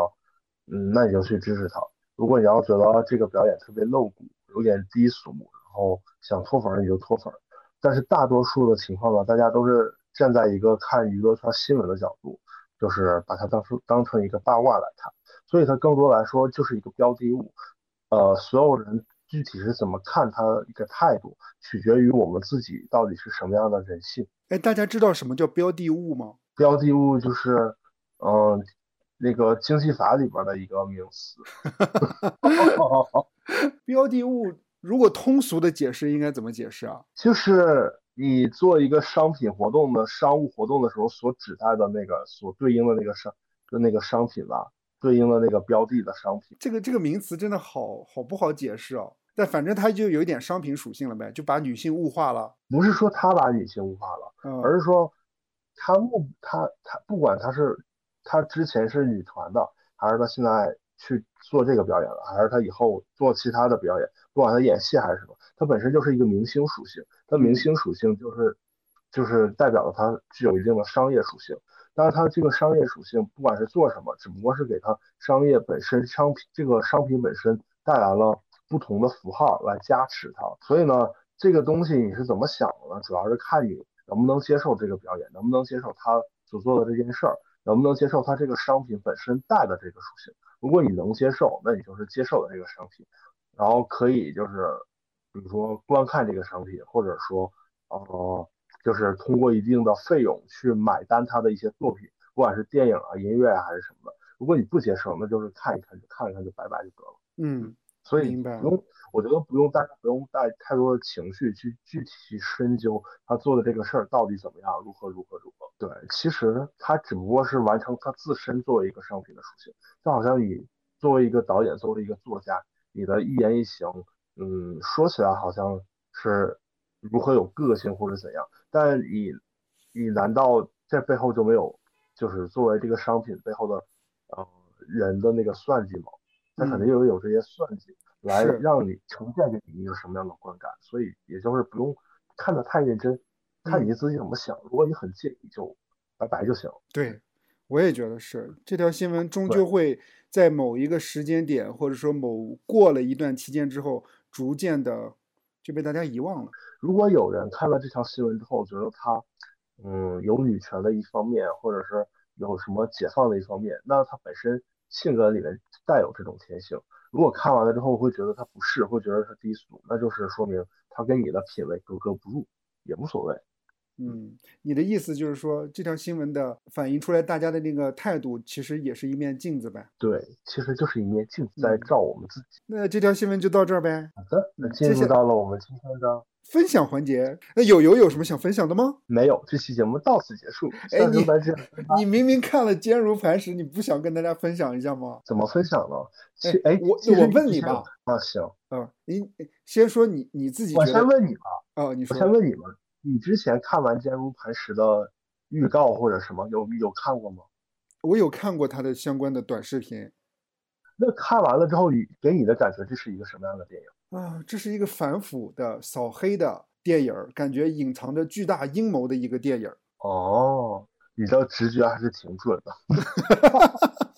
嗯，那你就去支持他。如果你要觉得这个表演特别露骨，有点低俗，然后想脱粉，你就脱粉。但是大多数的情况呢，大家都是站在一个看娱乐圈新闻的角度，就是把它当成当成一个八卦来看。所以它更多来说就是一个标的物，呃，所有人具体是怎么看他的一个态度，取决于我们自己到底是什么样的人性。哎，大家知道什么叫标的物吗？标的物就是，嗯，那个经济法里边的一个名词。标的物如果通俗的解释应该怎么解释啊？就是你做一个商品活动的商务活动的时候所指代的那个所对应的那个商的那个商品吧。对应的那个标的的商品，这个这个名词真的好好不好解释哦。但反正它就有一点商品属性了呗，就把女性物化了。不是说他把女性物化了，而是说他目他他不管他是他之前是女团的，还是他现在去做这个表演了，还是他以后做其他的表演，不管他演戏还是什么，他本身就是一个明星属性。他明星属性就是就是代表了他具有一定的商业属性。但是它这个商业属性，不管是做什么，只不过是给它商业本身商品这个商品本身带来了不同的符号来加持它。所以呢，这个东西你是怎么想的呢？主要是看你能不能接受这个表演，能不能接受他所做的这件事儿，能不能接受他这个商品本身带的这个属性。如果你能接受，那你就是接受了这个商品，然后可以就是，比如说观看这个商品，或者说，呃。就是通过一定的费用去买单他的一些作品，不管是电影啊、音乐啊还是什么的。如果你不接受，那就是看一看就看一看就拜拜就得了。嗯，所以不用，我觉得不用带不用带太多的情绪去具体去深究他做的这个事儿到底怎么样，如何如何如何。对，其实他只不过是完成他自身作为一个商品的属性，就好像你作为一个导演，作为一个作家，你的一言一行，嗯，说起来好像是如何有个性或者怎样。但你，你难道这背后就没有，就是作为这个商品背后的，呃，人的那个算计吗？他肯定又有这些算计来让你呈现给你一个什么样的观感，所以也就是不用看得太认真，看你自己怎么想。如果你很介意，就拜拜就行。对，我也觉得是，这条新闻终究会在某一个时间点，或者说某过了一段期间之后，逐渐的就被大家遗忘了。如果有人看了这条新闻之后，觉得他，嗯，有女权的一方面，或者是有什么解放的一方面，那他本身性格里面带有这种天性。如果看完了之后会觉得它不是，会觉得它低俗，那就是说明它跟你的品味格格不入，也无所谓。嗯，你的意思就是说，这条新闻的反映出来大家的那个态度，其实也是一面镜子呗？对，其实就是一面镜子在照我们自己。那这条新闻就到这儿呗。好的，那进入到了我们今天的分享环节。那友友有什么想分享的吗？没有，这期节目到此结束。哎，你你明明看了《坚如磐石》，你不想跟大家分享一下吗？怎么分享呢？哎，我我问你吧。啊，行。嗯，你先说你你自己。我先问你吧。哦，你说。我先问你们。你之前看完《坚如磐石》的预告或者什么有有看过吗？我有看过他的相关的短视频。那看完了之后，你给你的感觉这是一个什么样的电影啊？这是一个反腐的扫黑的电影，感觉隐藏着巨大阴谋的一个电影。哦，你的直觉还是挺准的。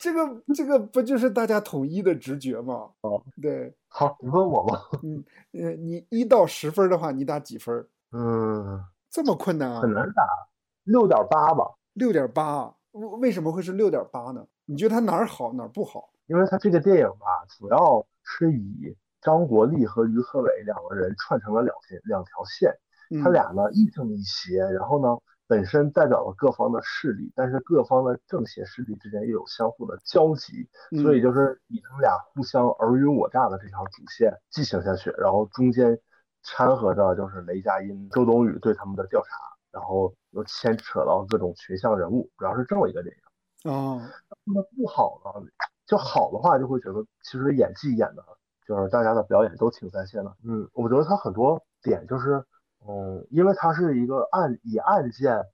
这个这个不就是大家统一的直觉吗？哦，对。好，你问我吧。嗯，呃，你一到十分的话，你打几分？嗯，这么困难啊？很难打，六点八吧。六点八，为为什么会是六点八呢？你觉得它哪儿好，哪儿不好？因为它这个电影吧，主要是以张国立和于和伟两个人串成了两条两条线，他俩呢亦正亦邪，然后呢。本身代表了各方的势力，但是各方的正邪势力之间又有相互的交集，所以就是以他们俩互相尔虞我诈的这条主线进行下去，然后中间掺和着就是雷佳音、周冬雨对他们的调查，然后又牵扯到各种群像人物，主要是这么一个电影。哦，那不好呢？就好的话就会觉得其实演技演的，就是大家的表演都挺在线的。嗯，我觉得他很多点就是。嗯，因为它是一个案以案件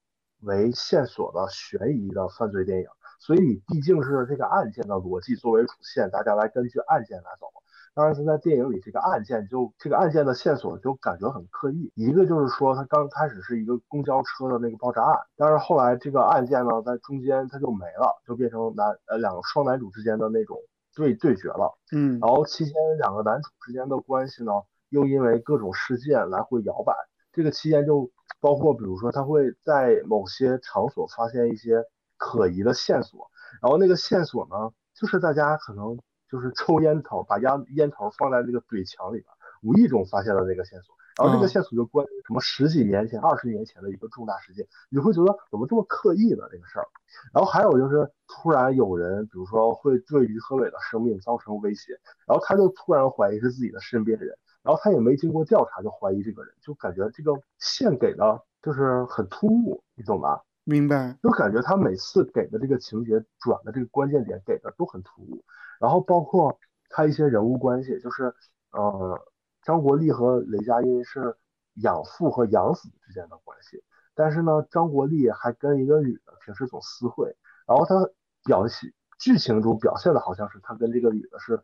为线索的悬疑的犯罪电影，所以你毕竟是这个案件的逻辑作为主线，大家来根据案件来走。当然是在电影里，这个案件就这个案件的线索就感觉很刻意。一个就是说，它刚开始是一个公交车的那个爆炸案，但是后来这个案件呢，在中间它就没了，就变成男呃两个双男主之间的那种对对决了。嗯，然后期间两个男主之间的关系呢，又因为各种事件来回摇摆。这个期间就包括，比如说他会在某些场所发现一些可疑的线索，然后那个线索呢，就是大家可能就是抽烟头，把烟烟头放在那个怼墙里边，无意中发现了那个线索，然后这个线索就关于什么十几年前、二十年前的一个重大事件，你会觉得怎么这么刻意呢这个事儿？然后还有就是突然有人，比如说会对于何伟的生命造成威胁，然后他就突然怀疑是自己的身边人。然后他也没经过调查就怀疑这个人，就感觉这个线给的就是很突兀，你懂吧？明白。就感觉他每次给的这个情节转的这个关键点给的都很突兀。然后包括他一些人物关系，就是呃，张国立和雷佳音是养父和养子之间的关系，但是呢，张国立还跟一个女的平时总私会，然后他表现剧情中表现的好像是他跟这个女的是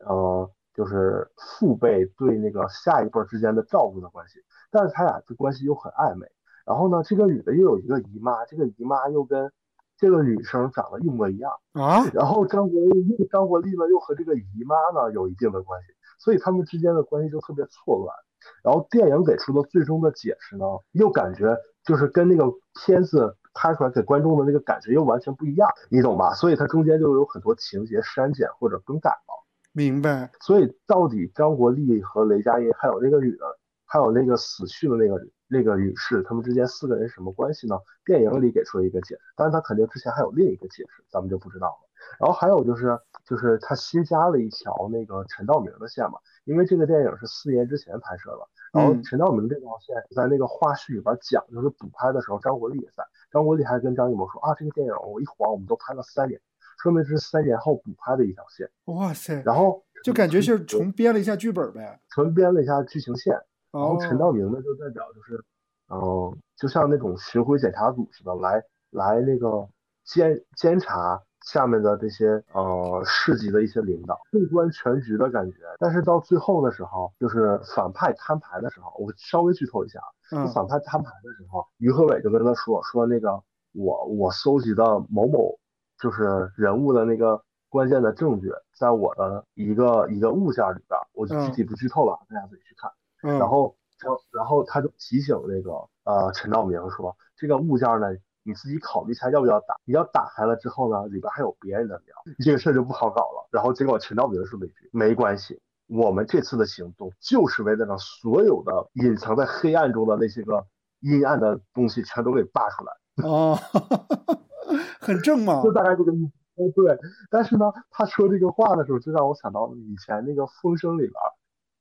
呃。就是父辈对那个下一辈之间的照顾的关系，但是他俩的关系又很暧昧。然后呢，这个女的又有一个姨妈，这个姨妈又跟这个女生长得一模一样啊。然后张国立张国立呢又和这个姨妈呢有一定的关系，所以他们之间的关系就特别错乱。然后电影给出的最终的解释呢，又感觉就是跟那个片子拍出来给观众的那个感觉又完全不一样，你懂吧？所以它中间就有很多情节删减或者更改了。明白，所以到底张国立和雷佳音，还有那个女的，还有那个死去的那个那个女士，他们之间四个人什么关系呢？电影里给出了一个解释，但是他肯定之前还有另一个解释，咱们就不知道了。然后还有就是，就是他新加了一条那个陈道明的线嘛，因为这个电影是四年之前拍摄的，然后陈道明这条线在那个花絮里边讲，就是补拍的时候张国立也在，张国立还跟张艺谋说啊，这个电影我一晃我们都拍了三年。说明是三年后补拍的一条线，哇塞！然后就感觉是重编了一下剧本呗，重编了一下剧情线。然后陈道明呢，就代表就是，嗯，就像那种巡回检查组似的，来来那个监监察下面的这些呃市级的一些领导，纵观全局的感觉。但是到最后的时候，就是反派摊牌的时候，我稍微剧透一下，反派摊牌的时候，于和伟就跟他说说那个。我我搜集的某某就是人物的那个关键的证据，在我的一个一个物件里边，我就具体不剧透了，大家自己去看。然后，然后他就提醒那个呃陈道明说，这个物件呢，你自己考虑一下要不要打。你要打开了之后呢，里边还有别人的料，这个事儿就不好搞了。然后结果陈道明说了一句，没关系。我们这次的行动就是为了让所有的隐藏在黑暗中的那些个阴暗的东西全都给扒出来。哦，很正嘛，就大概这个意思。哎，对。但是呢，他说这个话的时候，就让我想到以前那个《风声》里边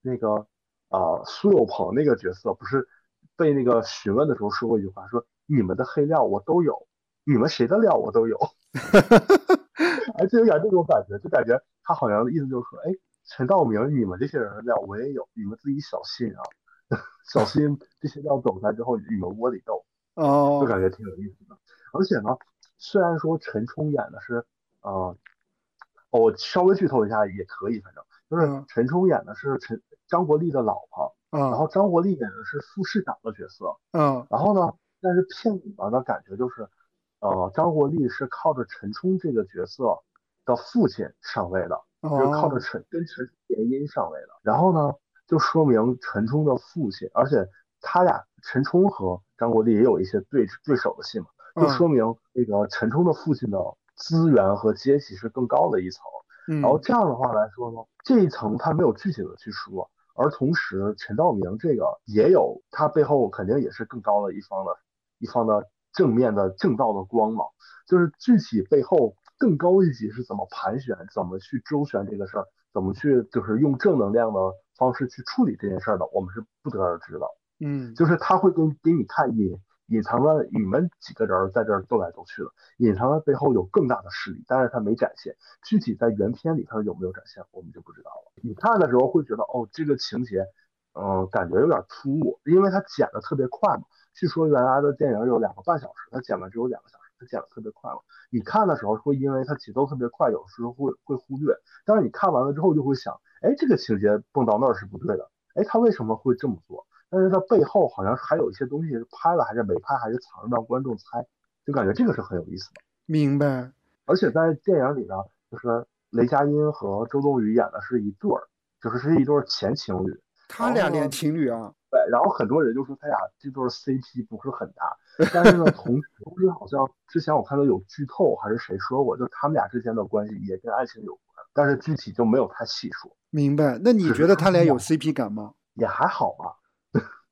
那个啊苏有朋那个角色，不是被那个询问的时候说过一句话，说你们的黑料我都有，你们谁的料我都有。哎，就有点这种感觉，就感觉他好像的意思就是说，哎。陈道明，你们这些人的料我也有，你们自己小心啊，小心这些料走出来之后，你们窝里斗，哦，就感觉挺有意思的。而且呢，虽然说陈冲演的是，呃，我稍微剧透一下也可以，反正。就是陈冲演的是陈张国立的老婆，嗯。然后张国立演的是副市长的角色，嗯，然后呢，但是片里边的感觉就是，呃，张国立是靠着陈冲这个角色的父亲上位的。就是靠着陈跟陈联姻上位的，然后呢，就说明陈冲的父亲，而且他俩陈冲和张国立也有一些对对手的戏嘛，就说明那个陈冲的父亲的资源和阶级是更高的一层。然后这样的话来说呢，这一层他没有具体的去说，而同时陈道明这个也有他背后肯定也是更高的一方的一方的正面的正道的光芒，就是具体背后。更高一级是怎么盘旋，怎么去周旋这个事儿，怎么去就是用正能量的方式去处理这件事儿的，我们是不得而知的。嗯，就是他会跟给你看隐隐藏了你们几个人在这儿斗来斗去的，隐藏的背后有更大的势力，但是他没展现。具体在原片里他有没有展现，我们就不知道了。你看的时候会觉得哦，这个情节，嗯，感觉有点突兀，因为他剪的特别快嘛。据说原来的电影有两个半小时，他剪了只有两个小时。他剪的特别快嘛，你看的时候会因为它节奏特别快，有时候会会忽略。但是你看完了之后就会想，哎，这个情节蹦到那儿是不对的，哎，他为什么会这么做？但是它背后好像还有一些东西拍了还是没拍，还是藏着让观众猜，就感觉这个是很有意思的。明白。而且在电影里呢，就是雷佳音和周冬雨演的是一对儿，就是是一对前情侣。他俩演情侣啊？对。然后很多人就说他俩这对 CP 不是很大。但是呢，同同时好像之前我看到有剧透还是谁说过，就他们俩之间的关系也跟爱情有关，但是具体就没有太细说。明白？那你觉得他俩有 CP 感吗？也还好吧。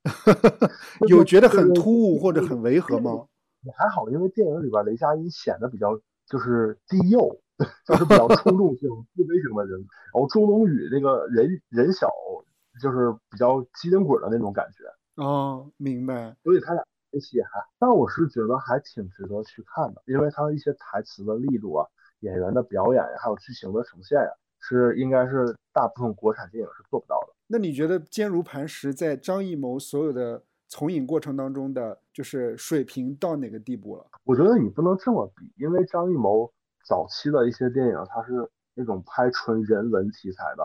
有觉得很突兀或者很违和吗？也还好，因为电影里边雷佳音显得比较就是低幼，就是比较冲动性、自卑型的人。然后周冬雨那个人人小，就是比较机灵鬼的那种感觉。哦，明白。所以他俩。一起还，但我是觉得还挺值得去看的，因为它一些台词的力度啊，演员的表演呀，还有剧情的呈现呀，是应该是大部分国产电影是做不到的。那你觉得《坚如磐石》在张艺谋所有的从影过程当中的，就是水平到哪个地步了？我觉得你不能这么比，因为张艺谋早期的一些电影，他是那种拍纯人文题材的，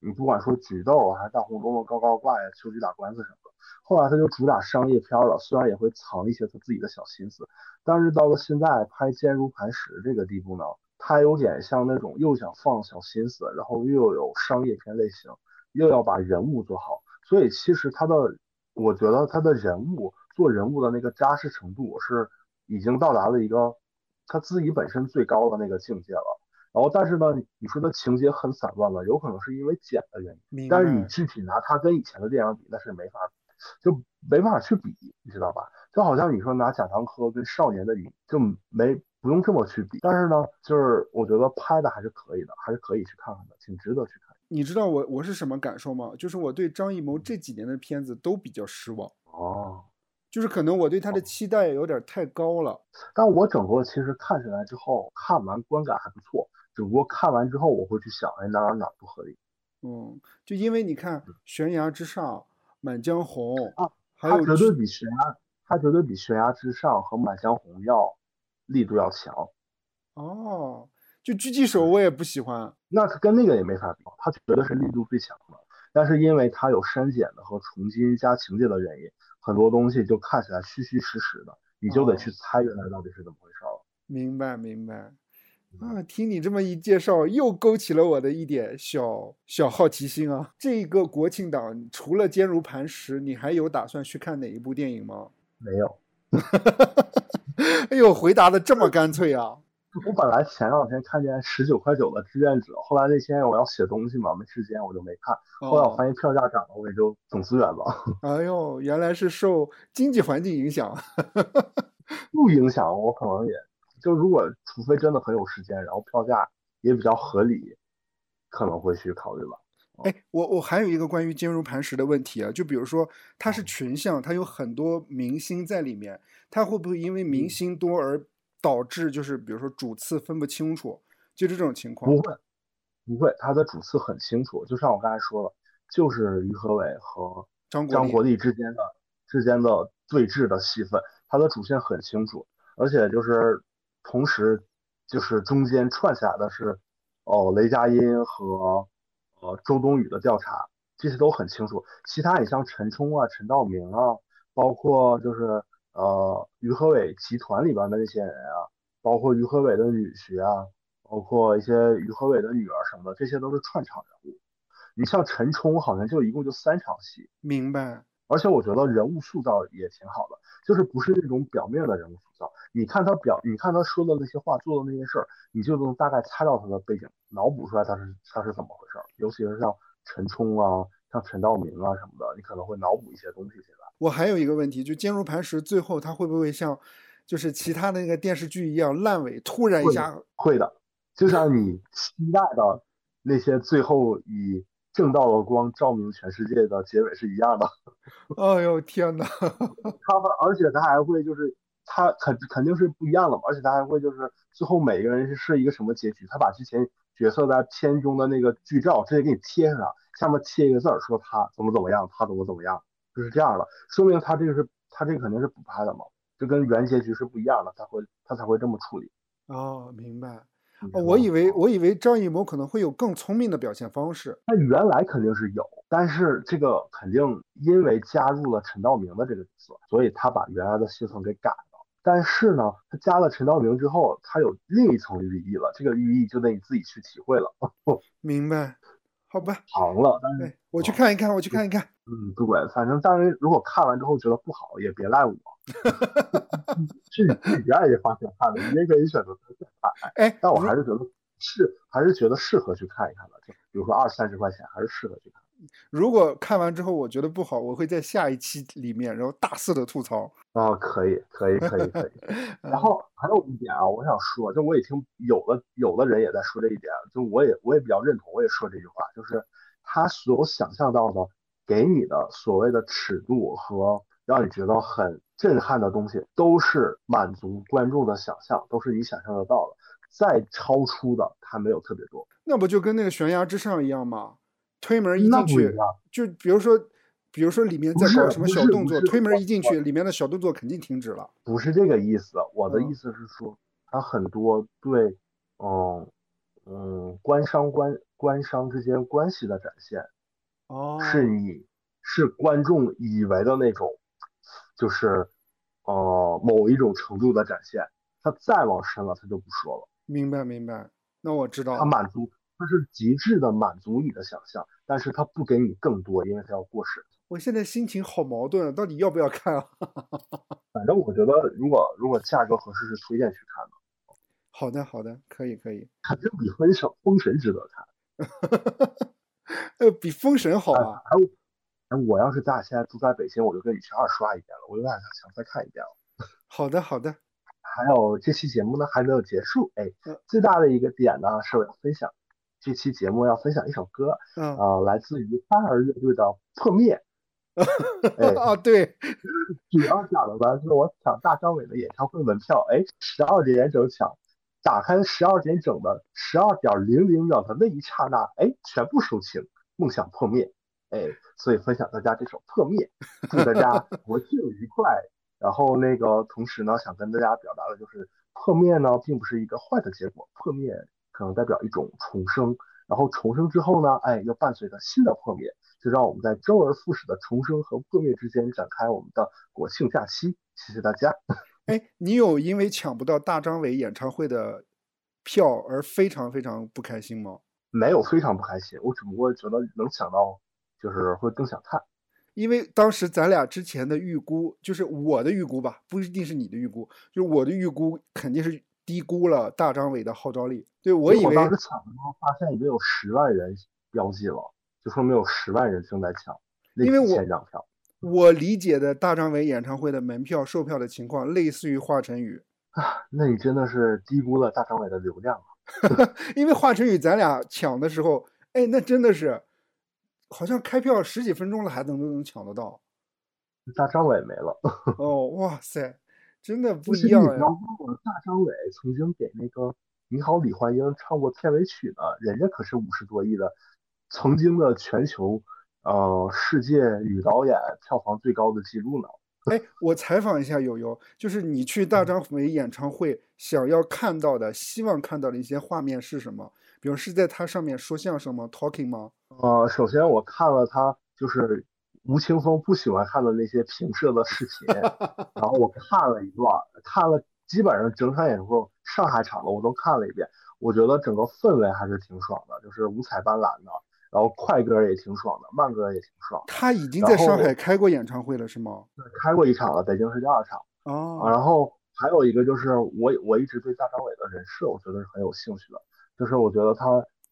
你不管说举豆还是大红灯笼高高挂呀，秋菊打官司什么的。后来他就主打商业片了，虽然也会藏一些他自己的小心思，但是到了现在拍《坚如磐石》这个地步呢，他有点像那种又想放小心思，然后又有商业片类型，又要把人物做好，所以其实他的，我觉得他的人物做人物的那个扎实程度是已经到达了一个他自己本身最高的那个境界了。然后但是呢，你说他情节很散乱了，有可能是因为剪的原因，但是你具体拿他跟以前的电影比，那是没法。就没办法去比，你知道吧？就好像你说拿贾樟柯跟少年的你，就没不用这么去比。但是呢，就是我觉得拍的还是可以的，还是可以去看看的，挺值得去看。你知道我我是什么感受吗？就是我对张艺谋这几年的片子都比较失望。哦，就是可能我对他的期待有点太高了。但我整个其实看起来之后，看完观感还不错。只不过看完之后，我会去想，哎，哪哪哪不合理？嗯，就因为你看《悬崖之上》。《满江红》啊，它绝对比悬崖，它绝对比悬崖之上和《满江红》要力度要强。哦，就狙击手我也不喜欢，那跟那个也没法比，他绝对是力度最强的。但是因为它有删减的和重新加情节的原因，很多东西就看起来虚虚实实的，你就得去猜原来到底是怎么回事了。明白，明白。啊，听你这么一介绍，又勾起了我的一点小小好奇心啊！这个国庆档除了《坚如磐石》，你还有打算去看哪一部电影吗？没有。哎呦，回答的这么干脆啊！我本来前两天看见十九块九的志愿者，后来那天我要写东西嘛，没时间，我就没看。后来我发现票价涨了，我也就总资源吧。哎呦，原来是受经济环境影响。不影响，我可能也就如果除非真的很有时间，然后票价也比较合理，可能会去考虑吧。哎，我我还有一个关于坚如磐石的问题啊，就比如说它是群像，它有很多明星在里面，它会不会因为明星多而导致就是比如说主次分不清楚，就是这种情况？不会，不会，他的主次很清楚，就像我刚才说了，就是于和伟和张国立之间的之间的对峙的戏份，他的主线很清楚，而且就是同时就是中间串起来的是哦雷佳音和。呃，周冬雨的调查这些都很清楚。其他你像陈冲啊、陈道明啊，包括就是呃于和伟集团里边的那些人啊，包括于和伟的女婿啊，包括一些于和伟的女儿什么的，这些都是串场人物。你像陈冲，好像就一共就三场戏。明白。而且我觉得人物塑造也挺好的，就是不是那种表面的人物塑造。你看他表，你看他说的那些话，做的那些事儿，你就能大概猜到他的背景，脑补出来他是他是怎么回事儿。尤其是像陈冲啊，像陈道明啊什么的，你可能会脑补一些东西进来。我还有一个问题，就坚如磐石最后他会不会像，就是其他的那个电视剧一样烂尾，突然一下？会的，就像你期待的那些最后以。正道的光照明全世界的结尾是一样的。哎呦天哪！他而且他还会就是他肯肯定是不一样的嘛，而且他还会就是最后每个人是一个什么结局，他把之前角色在片中的那个剧照直接给你贴上，下面贴一个字儿说他怎么怎么样，他怎么怎么样，就是这样的，说明他这个是他这个肯定是补拍的嘛，就跟原结局是不一样的，他会他才会这么处理。哦，明白。哦，我以为我以为张艺谋可能会有更聪明的表现方式。他原来肯定是有，但是这个肯定因为加入了陈道明的这个角色，所以他把原来的戏份给改了。但是呢，他加了陈道明之后，他有另一层寓意了，这个寓意就得你自己去体会了。明白？好吧。长了，但是我去看一看，我去看一看。嗯，对，反正当然，如果看完之后觉得不好，也别赖我。是你自己愿意花钱看的，你也可以选择自己看。哎，但我还是觉得是，还是觉得适合去看一看的。就比如说二三十块钱，还是适合去看。如果看完之后我觉得不好，我会在下一期里面然后大肆的吐槽。啊，可以，可以，可以，可以。然后还有一点啊，我想说，就我也听有的有的人也在说这一点，就我也我也比较认同，我也说这句话，就是他所想象到的给你的所谓的尺度和让你觉得很。震撼的东西都是满足观众的想象，都是你想象得到的。再超出的，他没有特别多。那不就跟那个悬崖之上一样吗？推门一进去，就比如说，比如说里面在搞什么小动作，推门一进去，里面的小动作肯定停止了。不是这个意思，我的意思是说，它很多对，嗯嗯，官商官官商之间关系的展现，哦，是你是观众以为的那种。就是，呃，某一种程度的展现，他再往深了，他就不说了。明白，明白。那我知道。他满足，它是极致的满足你的想象，但是它不给你更多，因为它要过审。我现在心情好矛盾，到底要不要看啊？反正我觉得，如果如果价格合适，是推荐去看的。好的，好的，可以，可以。肯定比封神封神值得看。呃，比封神好啊。还有。哎，我要是咱俩现在住在北京，我就跟你去二刷一遍了。我有点想再看一遍了。好的，好的。还有这期节目呢还没有结束，哎，最大的一个点呢是我要分享这期节目要分享一首歌，啊，来自于花儿乐队的《破灭》。哦，对，主要讲的呢是我抢大张伟的演唱会门票，哎，十二点整抢，打开十二点整的十二点零零秒的那一刹那，哎，全部售罄，梦想破灭。哎，所以分享大家这首《破灭》，祝大家国庆愉快。然后那个同时呢，想跟大家表达的就是，破灭呢并不是一个坏的结果，破灭可能代表一种重生。然后重生之后呢，哎，又伴随着新的破灭，就让我们在周而复始的重生和破灭之间展开我们的国庆假期。谢谢大家。哎，你有因为抢不到大张伟演唱会的票而非常非常不开心吗？没有，非常不开心。我只不过觉得能抢到，就是会更想看。因为当时咱俩之前的预估，就是我的预估吧，不一定是你的预估，就是我的预估肯定是低估了大张伟的号召力。对我以为当时抢的时候发现已经有十万人标记了，就说明有十万人正在抢。因为我千张票。我理解的大张伟演唱会的门票售票的情况，类似于华晨宇啊，那你真的是低估了大张伟的流量啊！因为华晨宇咱俩抢的时候，哎，那真的是好像开票十几分钟了，还能都能抢得到。大张伟没了哦，哇塞，真的不一样呀！大张伟曾经给那个《你好，李焕英》唱过片尾曲呢，人家可是五十多亿的，曾经的全球。呃，世界女导演票房最高的记录呢？哎，我采访一下友友，就是你去大张伟演唱会想要看到的、希望看到的一些画面是什么？比如是在他上面说相声吗？Talking 吗？呃，首先我看了他就是吴青峰不喜欢看的那些评社的视频，然后我看了一段，看了基本上整场演出上海场的我都看了一遍，我觉得整个氛围还是挺爽的，就是五彩斑斓的。然后快歌也挺爽的，慢歌也挺爽。他已经在上海开过演唱会了，是吗？对，开过一场了，北京是第二场。哦。然后还有一个就是我我一直对大张伟的人设，我觉得是很有兴趣的。就是我觉得他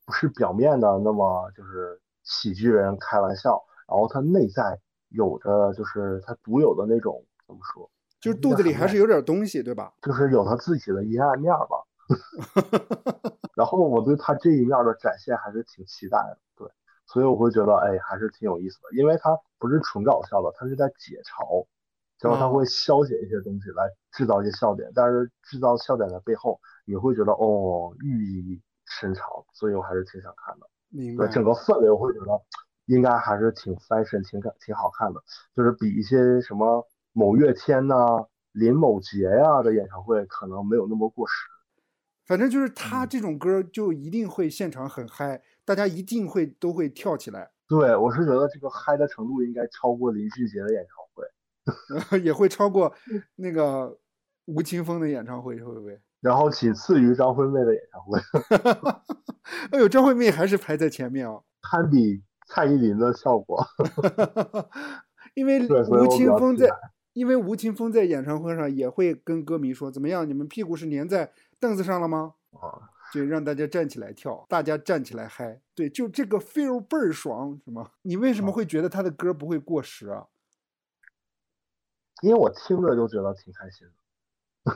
不是表面的那么就是喜剧人开玩笑，然后他内在有着就是他独有的那种怎么说？就是肚子里还是有点东西，对吧？就是有他自己的阴暗面吧。然后我对他这一面的展现还是挺期待的。对所以我会觉得，哎，还是挺有意思的，因为他不是纯搞笑的，他是在解嘲，就是他会消解一些东西来制造一些笑点，但是制造笑点的背后，你会觉得哦，寓意深长，所以我还是挺想看的。明白。整个氛围我会觉得应该还是挺 fashion，挺挺好看的，就是比一些什么某月天呐、林某杰呀的演唱会可能没有那么过时。反正就是他这种歌就一定会现场很嗨。大家一定会都会跳起来。对，我是觉得这个嗨的程度应该超过林俊杰的演唱会，也会超过那个吴青峰的演唱会，会不会？然后仅次于张惠妹的演唱会。哎呦，张惠妹还是排在前面啊，堪比蔡依林的效果。因为吴青峰在，因为吴青峰在演唱会上也会跟歌迷说：“怎么样，你们屁股是粘在凳子上了吗？”啊。就让大家站起来跳，大家站起来嗨，对，就这个 feel 倍儿爽，是吗？你为什么会觉得他的歌不会过时啊？因为我听着就觉得挺开心的，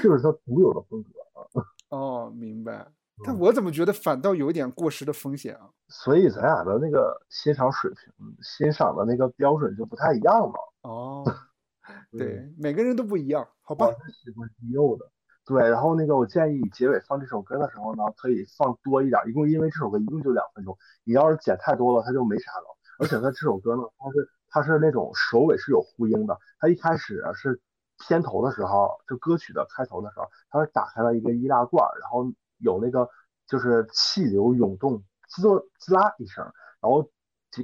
就是他独有的风格啊。哦，明白。但我怎么觉得反倒有一点过时的风险啊？所以咱俩的那个欣赏水平、欣赏的那个标准就不太一样了。哦，对，每个人都不一样，好吧？我是喜欢低幼的。对，然后那个我建议你结尾放这首歌的时候呢，可以放多一点，一共因为这首歌一共就两分钟，你要是剪太多了，它就没啥了。而且它这首歌呢，它是它是那种首尾是有呼应的，它一开始是片头的时候，就歌曲的开头的时候，它是打开了一个易拉罐，然后有那个就是气流涌动，滋滋啦一声，然后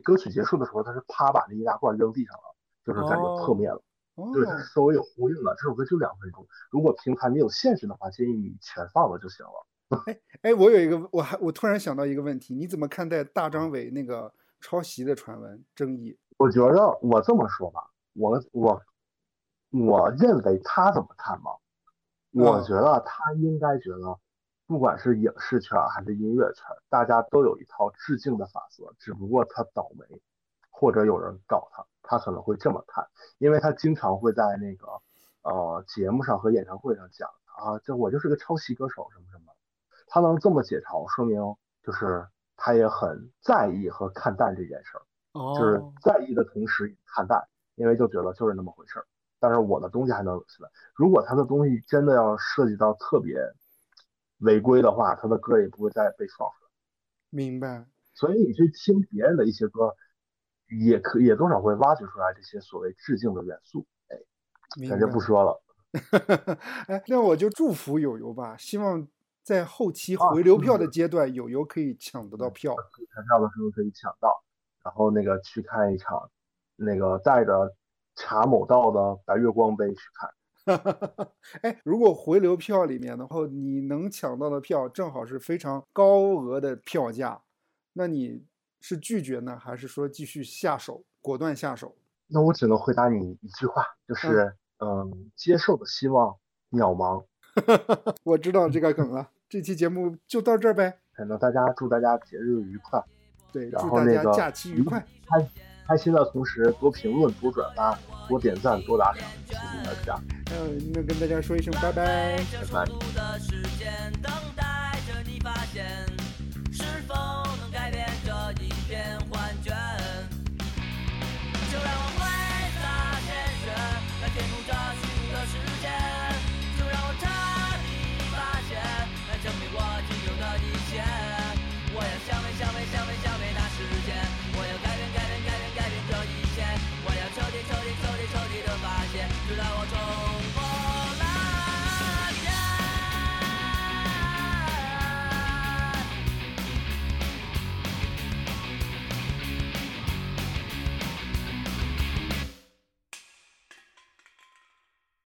歌曲结束的时候，他是啪把那易拉罐扔地上了，就是感觉破灭了。对，它稍微有呼应的。这首歌就两分钟，如果平台没有限制的话，建议你全放了就行了。哎哎，我有一个，我还我突然想到一个问题，你怎么看待大张伟那个抄袭的传闻争议？我觉得我这么说吧，我我我认为他怎么看吧？我觉得他应该觉得，不管是影视圈还是音乐圈，大家都有一套致敬的法则，只不过他倒霉，或者有人搞他。他可能会这么看，因为他经常会在那个呃节目上和演唱会上讲啊，这我就是个抄袭歌手什么什么。他能这么解嘲，说明就是他也很在意和看淡这件事儿，就是在意的同时看淡，因为就觉得就是那么回事儿。但是我的东西还能留下来。如果他的东西真的要涉及到特别违规的话，他的歌也不会再被放出来。明白。所以你去听别人的一些歌。也可也多少会挖掘出来这些所谓致敬的元素，哎，咱就不说了。哎，那我就祝福友友吧，希望在后期回流票的阶段，友友可以抢得到票。抢票的时候可以抢到，然后那个去看一场，那个带着查某道的白月光杯去看。哎，如果回流票里面的话，你能抢到的票正好是非常高额的票价，那你是拒绝呢，还是说继续下手，果断下手？那我只能回答你一句话，就是嗯，接受的希望渺茫。我知道这个梗了，这期节目就到这儿呗。反正大家祝大家节日愉快，对，然后那个假期愉快，开开心的同时，多评论、多转发、多点赞、多打赏。谢谢大家。嗯，那跟大家说一声拜拜，拜拜。